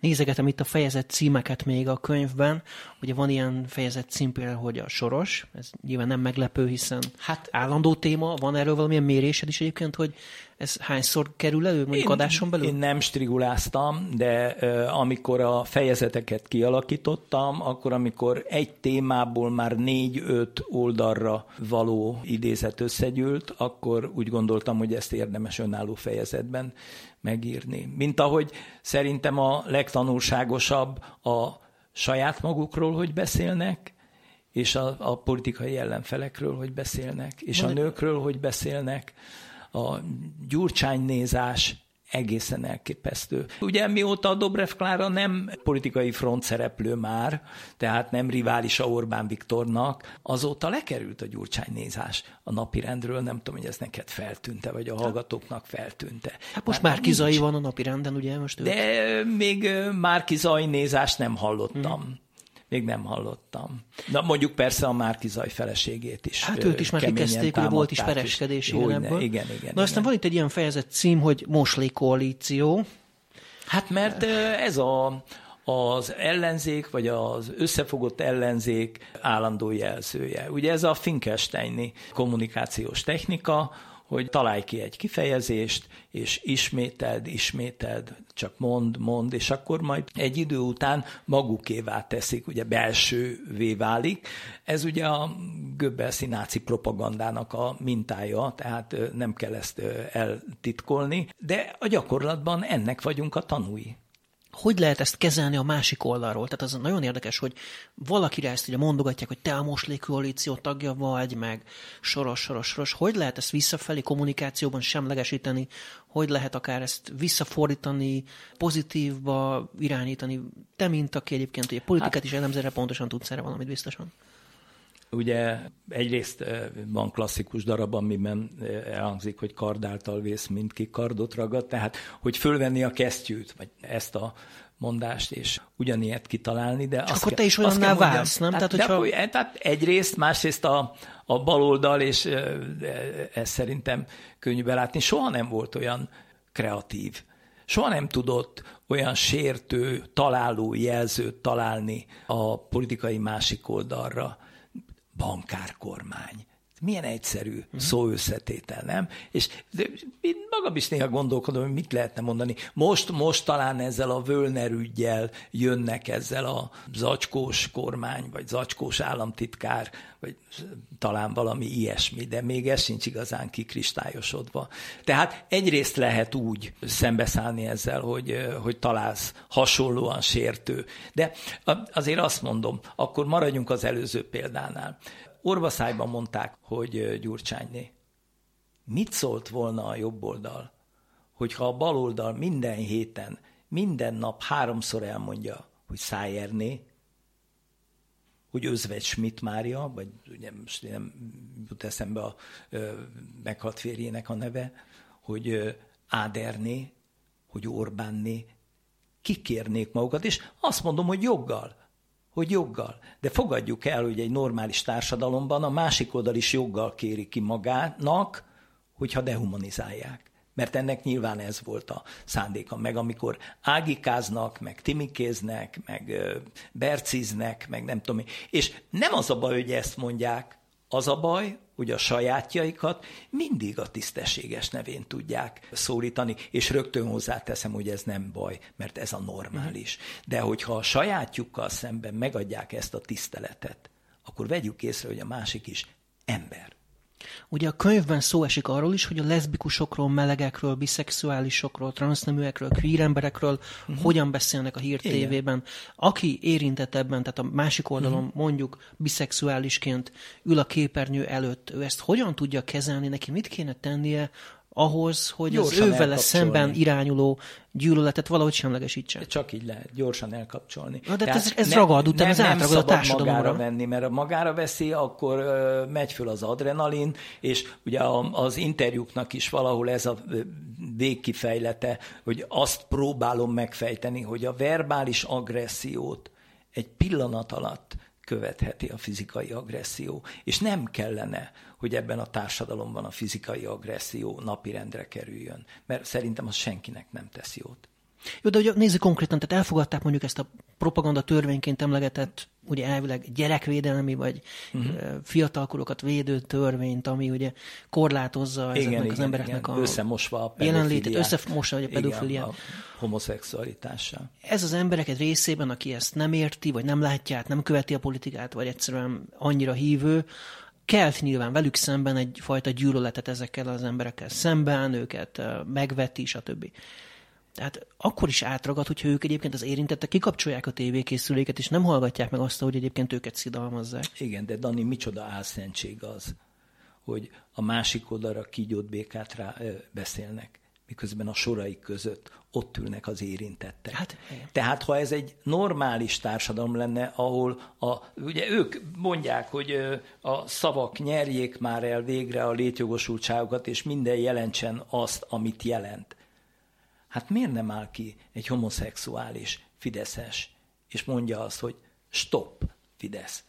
Nézegetem itt a fejezet címeket még a könyvben. Ugye van ilyen fejezet cím például, hogy a soros, ez nyilván nem meglepő, hiszen hát állandó téma, van erről valamilyen mérésed is egyébként, hogy ez hányszor kerül elő, mondjuk én, adáson belül? Én nem striguláztam, de uh, amikor a fejezeteket kialakítottam, akkor amikor egy témából már négy-öt oldalra való idézet összegyűlt, akkor úgy gondoltam, hogy ezt érdemes önálló fejezetben megírni. Mint ahogy szerintem a legtanulságosabb a saját magukról, hogy beszélnek, és a, a politikai ellenfelekről, hogy beszélnek, és a nőkről, hogy beszélnek, a gyurcsánynézás egészen elképesztő. Ugye mióta a Dobrev Klára nem politikai front szereplő már, tehát nem riválisa Orbán Viktornak, azóta lekerült a gyurcsánynézás a napirendről, nem tudom, hogy ez neked feltűnte, vagy a hallgatóknak feltűnte. Hát most már Kizai van a napirenden, ugye? Most De ők... még Márkizai nézást nem hallottam. Hmm még nem hallottam. Na mondjuk persze a Márki Zaj feleségét is. Hát őt is már kikezdték, hogy volt is pereskedés igen ebből. Igen, igen. Na aztán igen. van itt egy ilyen fejezet cím, hogy Mosli koalíció. Hát mert ez a, az ellenzék, vagy az összefogott ellenzék állandó jelzője. Ugye ez a Finkelsteini kommunikációs technika, hogy találj ki egy kifejezést, és ismételd, ismételd, csak mond, mond, és akkor majd egy idő után magukévá teszik, ugye belsővé válik. Ez ugye a Göbbelszi náci propagandának a mintája, tehát nem kell ezt eltitkolni, de a gyakorlatban ennek vagyunk a tanúi hogy lehet ezt kezelni a másik oldalról? Tehát az nagyon érdekes, hogy valakire ezt ugye mondogatják, hogy te a Moslék koalíció tagja vagy, meg soros, soros, soros. Hogy lehet ezt visszafelé kommunikációban semlegesíteni? Hogy lehet akár ezt visszafordítani, pozitívba irányítani? Te, mint aki egyébként ugye politikát hát, is elemzőre pontosan tudsz erre valamit biztosan. Ugye egyrészt van klasszikus darab, amiben elhangzik, hogy kardáltal vész, mindki kardot ragad, tehát hogy fölvenni a kesztyűt, vagy ezt a mondást, és ugyanilyet kitalálni, de Csak akkor te is olyanná válsz, nem? Tehát, tehát, hogyha... akkor, tehát egyrészt, másrészt a, a baloldal, és ez szerintem könnyű belátni, soha nem volt olyan kreatív. Soha nem tudott olyan sértő, találó jelzőt találni a politikai másik oldalra bankárkormány. Milyen egyszerű uh-huh. szó összetétel, nem? És én magam is néha gondolkodom, hogy mit lehetne mondani. Most, most talán ezzel a Völner ügyjel jönnek ezzel a zacskós kormány, vagy zacskós államtitkár, vagy talán valami ilyesmi, de még ez sincs igazán kikristályosodva. Tehát egyrészt lehet úgy szembeszállni ezzel, hogy, hogy találsz hasonlóan sértő. De azért azt mondom, akkor maradjunk az előző példánál orvaszájban mondták, hogy Gyurcsányné. Mit szólt volna a jobb oldal, hogyha a bal oldal minden héten, minden nap háromszor elmondja, hogy Szájerné, hogy Özvegy Schmidt Mária, vagy ugye most nem jut eszembe a ö, meghalt férjének a neve, hogy ö, Áderné, hogy Orbánné kikérnék magukat, és azt mondom, hogy joggal, hogy joggal. De fogadjuk el, hogy egy normális társadalomban a másik oldal is joggal kéri ki magának, hogyha dehumanizálják. Mert ennek nyilván ez volt a szándéka. Meg amikor ágikáznak, meg timikéznek, meg berciznek, meg nem tudom És nem az a baj, hogy ezt mondják, az a baj, hogy a sajátjaikat mindig a tisztességes nevén tudják szólítani, és rögtön hozzáteszem, hogy ez nem baj, mert ez a normális. De hogyha a sajátjukkal szemben megadják ezt a tiszteletet, akkor vegyük észre, hogy a másik is ember. Ugye a könyvben szó esik arról is, hogy a leszbikusokról, melegekről, biszexuálisokról, transzneműekről, queer emberekről uh-huh. hogyan beszélnek a hír tévében. Aki érintett ebben, tehát a másik oldalon uh-huh. mondjuk biszexuálisként ül a képernyő előtt, ő ezt hogyan tudja kezelni, neki mit kéne tennie ahhoz, hogy gyorsan az ővele szemben irányuló gyűlöletet valahogy semlegesítse. Csak így lehet, gyorsan elkapcsolni. Na, de Tehát ez, ez ne, ragad, utána ez átragad a társadalomra. magára venni, mert a magára veszi, akkor uh, megy föl az adrenalin, és ugye a, az interjúknak is valahol ez a végkifejlete, hogy azt próbálom megfejteni, hogy a verbális agressziót egy pillanat alatt követheti a fizikai agresszió, és nem kellene, hogy ebben a társadalomban a fizikai agresszió napirendre kerüljön, mert szerintem az senkinek nem tesz jót. Jó, de ugye nézzük konkrétan, tehát elfogadták mondjuk ezt a propaganda törvényként emlegetett, ugye elvileg gyerekvédelmi vagy uh-huh. fiatalkorokat védő törvényt, ami ugye korlátozza igen, ezeknek igen, az embereknek igen. a összemosva a jelenlétet, összemosva a pedofiliát. a homoszexualitással. Ez az emberek egy részében, aki ezt nem érti, vagy nem látja, nem követi a politikát, vagy egyszerűen annyira hívő, kelt nyilván velük szemben egyfajta gyűlöletet ezekkel az emberekkel szemben, őket megveti, stb. Tehát akkor is átragad, hogyha ők egyébként az érintettek kikapcsolják a tévékészüléket, és nem hallgatják meg azt, hogy egyébként őket szidalmazzák. Igen, de Dani, micsoda álszentség az, hogy a másik oldalra kígyót békát rá, ö, beszélnek, miközben a soraik között ott ülnek az érintettek. Hát, Tehát ha ez egy normális társadalom lenne, ahol a, ugye ők mondják, hogy a szavak nyerjék már el végre a létjogosultságokat, és minden jelentsen azt, amit jelent. Hát miért nem áll ki egy homoszexuális fideszes, és mondja azt, hogy stop, Fidesz.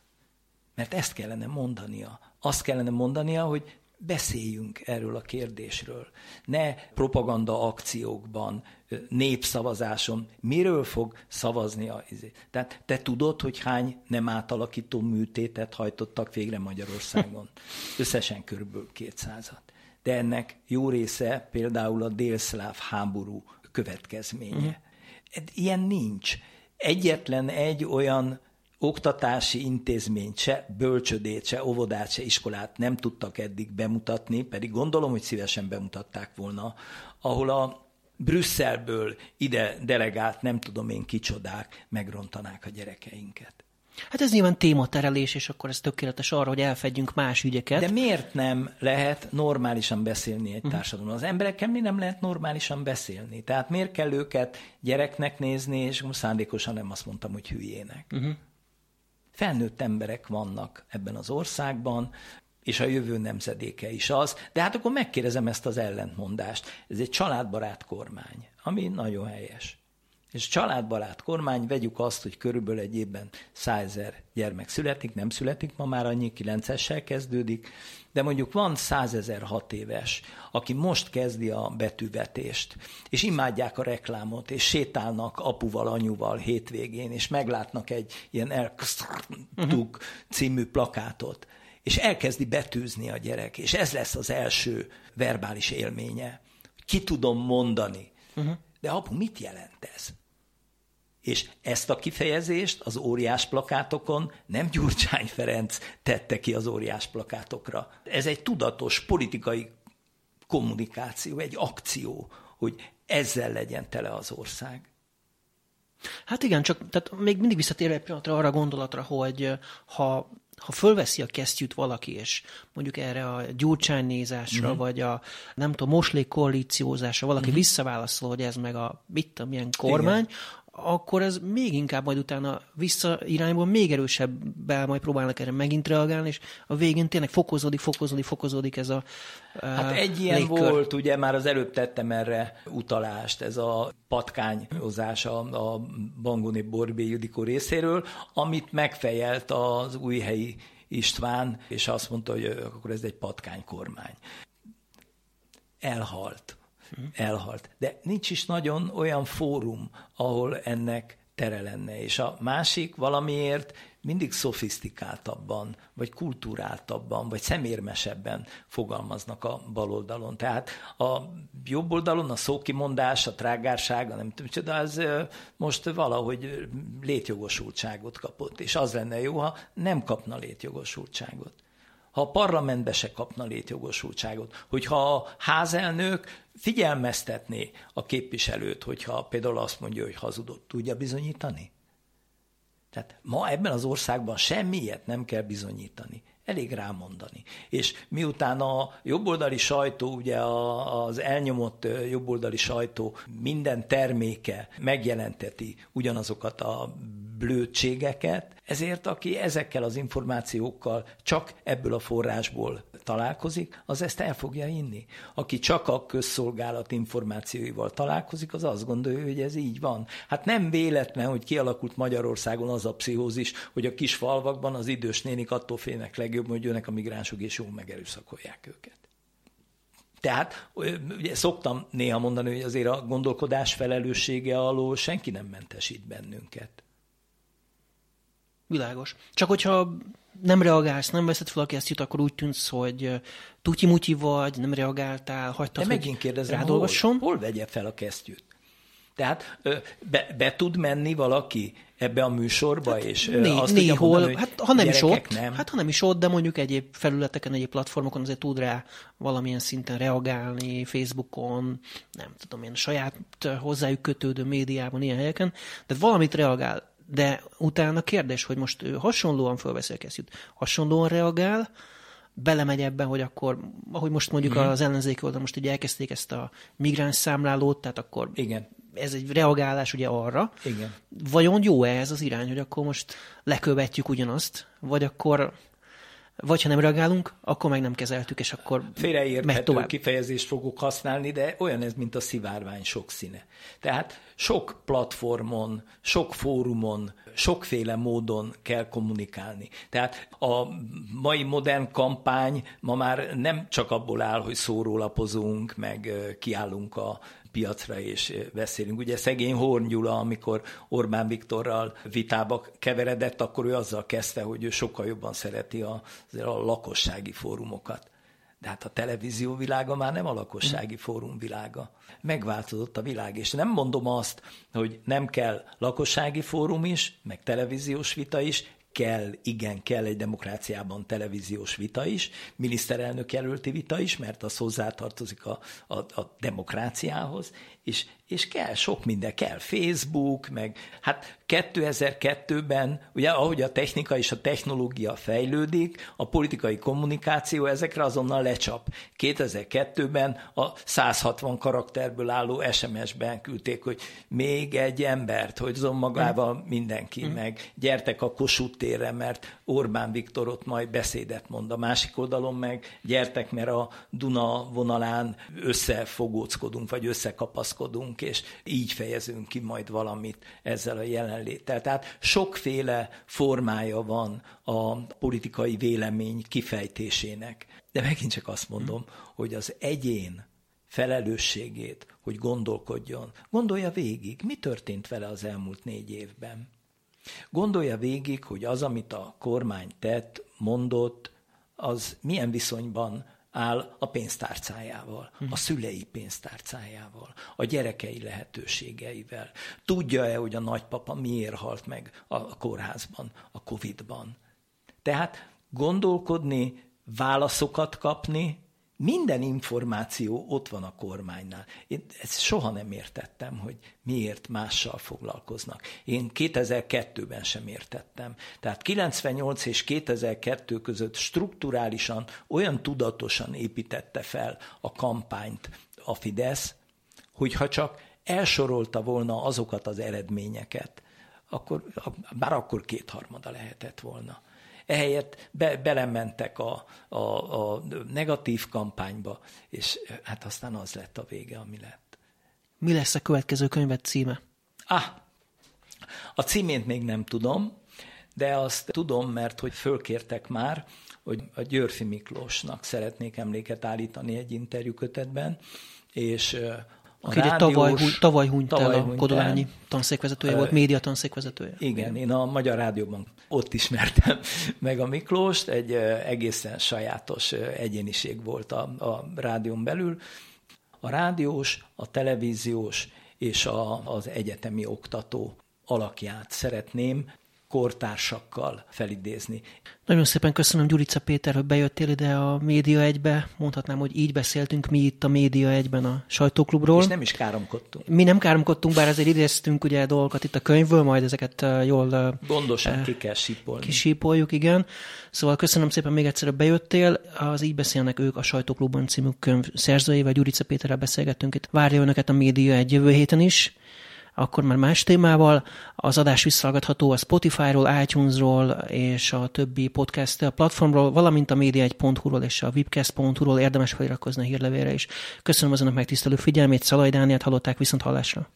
Mert ezt kellene mondania. Azt kellene mondania, hogy beszéljünk erről a kérdésről. Ne propaganda akciókban, népszavazáson. Miről fog szavazni a izé? Tehát te tudod, hogy hány nem átalakító műtétet hajtottak végre Magyarországon? Összesen körülbelül 200-at. De ennek jó része például a délszláv háború következménye. Uh-huh. Ilyen nincs. Egyetlen egy olyan oktatási intézményt, se bölcsödét, se óvodát, se iskolát nem tudtak eddig bemutatni, pedig gondolom, hogy szívesen bemutatták volna, ahol a Brüsszelből ide delegált nem tudom én kicsodák megrontanák a gyerekeinket. Hát ez nyilván tématerelés, és akkor ez tökéletes arra, hogy elfedjünk más ügyeket. De miért nem lehet normálisan beszélni egy társadalomban? Az emberekkel mi nem lehet normálisan beszélni? Tehát miért kell őket gyereknek nézni, és most szándékosan nem azt mondtam, hogy hülyének. Uh-huh. Felnőtt emberek vannak ebben az országban, és a jövő nemzedéke is az, de hát akkor megkérdezem ezt az ellentmondást. Ez egy családbarát kormány, ami nagyon helyes. És családbarát kormány, vegyük azt, hogy körülbelül egy évben százezer gyermek születik, nem születik ma már annyi, kilencessel kezdődik, de mondjuk van százezer hat éves, aki most kezdi a betűvetést, és imádják a reklámot, és sétálnak apuval, anyuval hétvégén, és meglátnak egy ilyen elktuk című plakátot, és elkezdi betűzni a gyerek, és ez lesz az első verbális élménye. Ki tudom mondani. Uh-huh. De apu, mit jelent ez? És ezt a kifejezést az óriás plakátokon nem Gyurcsány Ferenc tette ki az óriás plakátokra. Ez egy tudatos politikai kommunikáció, egy akció, hogy ezzel legyen tele az ország. Hát igen, csak tehát még mindig visszatér egy pillanatra arra a gondolatra, hogy ha ha fölveszi a kesztyűt valaki, és mondjuk erre a gyurcsány nézásra, uh-huh. vagy a nem tudom, moslék koalíciózásra valaki uh-huh. visszaválaszol, hogy ez meg a mit tudom, milyen kormány, Igen akkor ez még inkább majd utána vissza irányból még erősebben majd próbálnak erre megint reagálni, és a végén tényleg fokozódik, fokozódik, fokozódik ez a Hát egy ilyen légkör. volt, ugye már az előbb tettem erre utalást, ez a patkányozás a, a Bangoni Borbé Judikó részéről, amit megfejelt az újhelyi István, és azt mondta, hogy akkor ez egy patkánykormány. Elhalt. Elhalt. De nincs is nagyon olyan fórum, ahol ennek tere lenne. És a másik valamiért mindig szofisztikáltabban, vagy kultúráltabban, vagy szemérmesebben fogalmaznak a baloldalon. Tehát a jobb oldalon a szókimondás, a trágárság, nem tudom, de az most valahogy létjogosultságot kapott, és az lenne jó, ha nem kapna létjogosultságot ha a parlamentbe se kapna létjogosultságot, hogyha a házelnök figyelmeztetné a képviselőt, hogyha például azt mondja, hogy hazudott, tudja bizonyítani? Tehát ma ebben az országban semmiet nem kell bizonyítani. Elég rámondani. És miután a jobboldali sajtó, ugye az elnyomott jobboldali sajtó minden terméke megjelenteti ugyanazokat a blödségeket, ezért aki ezekkel az információkkal csak ebből a forrásból találkozik, az ezt el fogja inni. Aki csak a közszolgálat információival találkozik, az azt gondolja, hogy ez így van. Hát nem véletlen, hogy kialakult Magyarországon az a pszichózis, hogy a kis falvakban az idős nénik attól félnek legjobb, hogy jönnek a migránsok és jól megerőszakolják őket. Tehát ugye szoktam néha mondani, hogy azért a gondolkodás felelőssége alól senki nem mentesít bennünket. Világos. Csak hogyha nem reagálsz, nem veszed fel a kesztyűt, akkor úgy tűnsz, hogy tutyi-mutyi vagy, nem reagáltál, hagytad, De megint kérdezem, hol, hol vegye fel a kesztyűt? Tehát be, be tud menni valaki ebbe a műsorba, hát, és né, azt néhol, mondani, hát ha nem is ott, nem. hát ha nem is ott, de mondjuk egyéb felületeken, egyéb platformokon azért tud rá valamilyen szinten reagálni, Facebookon, nem tudom én, saját hozzájuk kötődő médiában, ilyen helyeken, de valamit reagál de utána kérdés, hogy most ő hasonlóan fölveszi a kesztyűt, hasonlóan reagál, belemegy ebben, hogy akkor, ahogy most mondjuk mm-hmm. az ellenzéki oldal most ugye elkezdték ezt a migráns számlálót, tehát akkor Igen. ez egy reagálás ugye arra. Igen. Vajon jó-e ez az irány, hogy akkor most lekövetjük ugyanazt, vagy akkor vagy ha nem reagálunk, akkor meg nem kezeltük, és akkor Félreérthető kifejezést fogok használni, de olyan ez, mint a szivárvány sokszíne. Tehát sok platformon, sok fórumon, sokféle módon kell kommunikálni. Tehát a mai modern kampány ma már nem csak abból áll, hogy szórólapozunk, meg kiállunk a piacra és beszélünk. Ugye szegény Horn Gyula, amikor Orbán Viktorral vitába keveredett, akkor ő azzal kezdte, hogy ő sokkal jobban szereti a, a lakossági fórumokat. De hát a televízió világa már nem a lakossági fórum világa. Megváltozott a világ, és nem mondom azt, hogy nem kell lakossági fórum is, meg televíziós vita is, kell, igen, kell egy demokráciában televíziós vita is, miniszterelnök jelölti vita is, mert az hozzátartozik a, a, a demokráciához, és, és kell sok minden, kell Facebook, meg hát 2002-ben, ugye ahogy a technika és a technológia fejlődik, a politikai kommunikáció ezekre azonnal lecsap. 2002-ben a 160 karakterből álló SMS-ben küldték, hogy még egy embert, hogy zom magával mindenki, mm. meg gyertek a Kossuth térre, mert Orbán Viktor ott majd beszédet mond. A másik oldalon meg gyertek, mert a Duna vonalán összefogóckodunk, vagy összekapaszkodunk, és így fejezünk ki majd valamit ezzel a jelenléttel. Tehát sokféle formája van a politikai vélemény kifejtésének. De megint csak azt mondom, hogy az egyén felelősségét, hogy gondolkodjon, gondolja végig, mi történt vele az elmúlt négy évben. Gondolja végig, hogy az, amit a kormány tett, mondott, az milyen viszonyban áll a pénztárcájával, a szülei pénztárcájával, a gyerekei lehetőségeivel. Tudja-e, hogy a nagypapa miért halt meg a kórházban, a Covid-ban? Tehát gondolkodni, válaszokat kapni, minden információ ott van a kormánynál. Én ezt soha nem értettem, hogy miért mással foglalkoznak. Én 2002-ben sem értettem. Tehát 98 és 2002 között strukturálisan, olyan tudatosan építette fel a kampányt a Fidesz, hogyha csak elsorolta volna azokat az eredményeket, akkor, bár akkor kétharmada lehetett volna. Ehelyett be, belementek a, a, a negatív kampányba, és hát aztán az lett a vége, ami lett. Mi lesz a következő könyvet címe? Ah, a címét még nem tudom, de azt tudom, mert hogy fölkértek már, hogy a Györfi Miklósnak szeretnék emléket állítani egy interjúkötetben, és Aki rádiós, tavaly, tavaly hunyt tavaly el a Kodolányi tanszékvezetője volt, média tanszékvezetője. Igen, én a Magyar Rádióban ott ismertem meg a Miklóst, egy egészen sajátos egyéniség volt a, a rádión belül. A rádiós, a televíziós és a, az egyetemi oktató alakját szeretném kortársakkal felidézni. Nagyon szépen köszönöm Gyurica Péter, hogy bejöttél ide a Média egybe. Mondhatnám, hogy így beszéltünk mi itt a Média egyben a sajtóklubról. És nem is káromkodtunk. Mi nem káromkodtunk, bár azért idéztünk ugye dolgokat itt a könyvből, majd ezeket jól... Gondosan uh, ki kell sípolni. Kisípoljuk, igen. Szóval köszönöm szépen még egyszer, hogy bejöttél. Az Így beszélnek ők a Sajtóklubban című könyv szerzőjével, Gyurica Péterrel beszélgettünk itt. Várja önöket a Média egy jövő héten is akkor már más témával. Az adás visszahallgatható a Spotify-ról, iTunes-ról és a többi podcast platformról, valamint a média1.hu-ról és a webcast.hu-ról érdemes feliratkozni a hírlevére is. Köszönöm az önök megtisztelő figyelmét, Szalaj Dániát hallották viszont hallásra.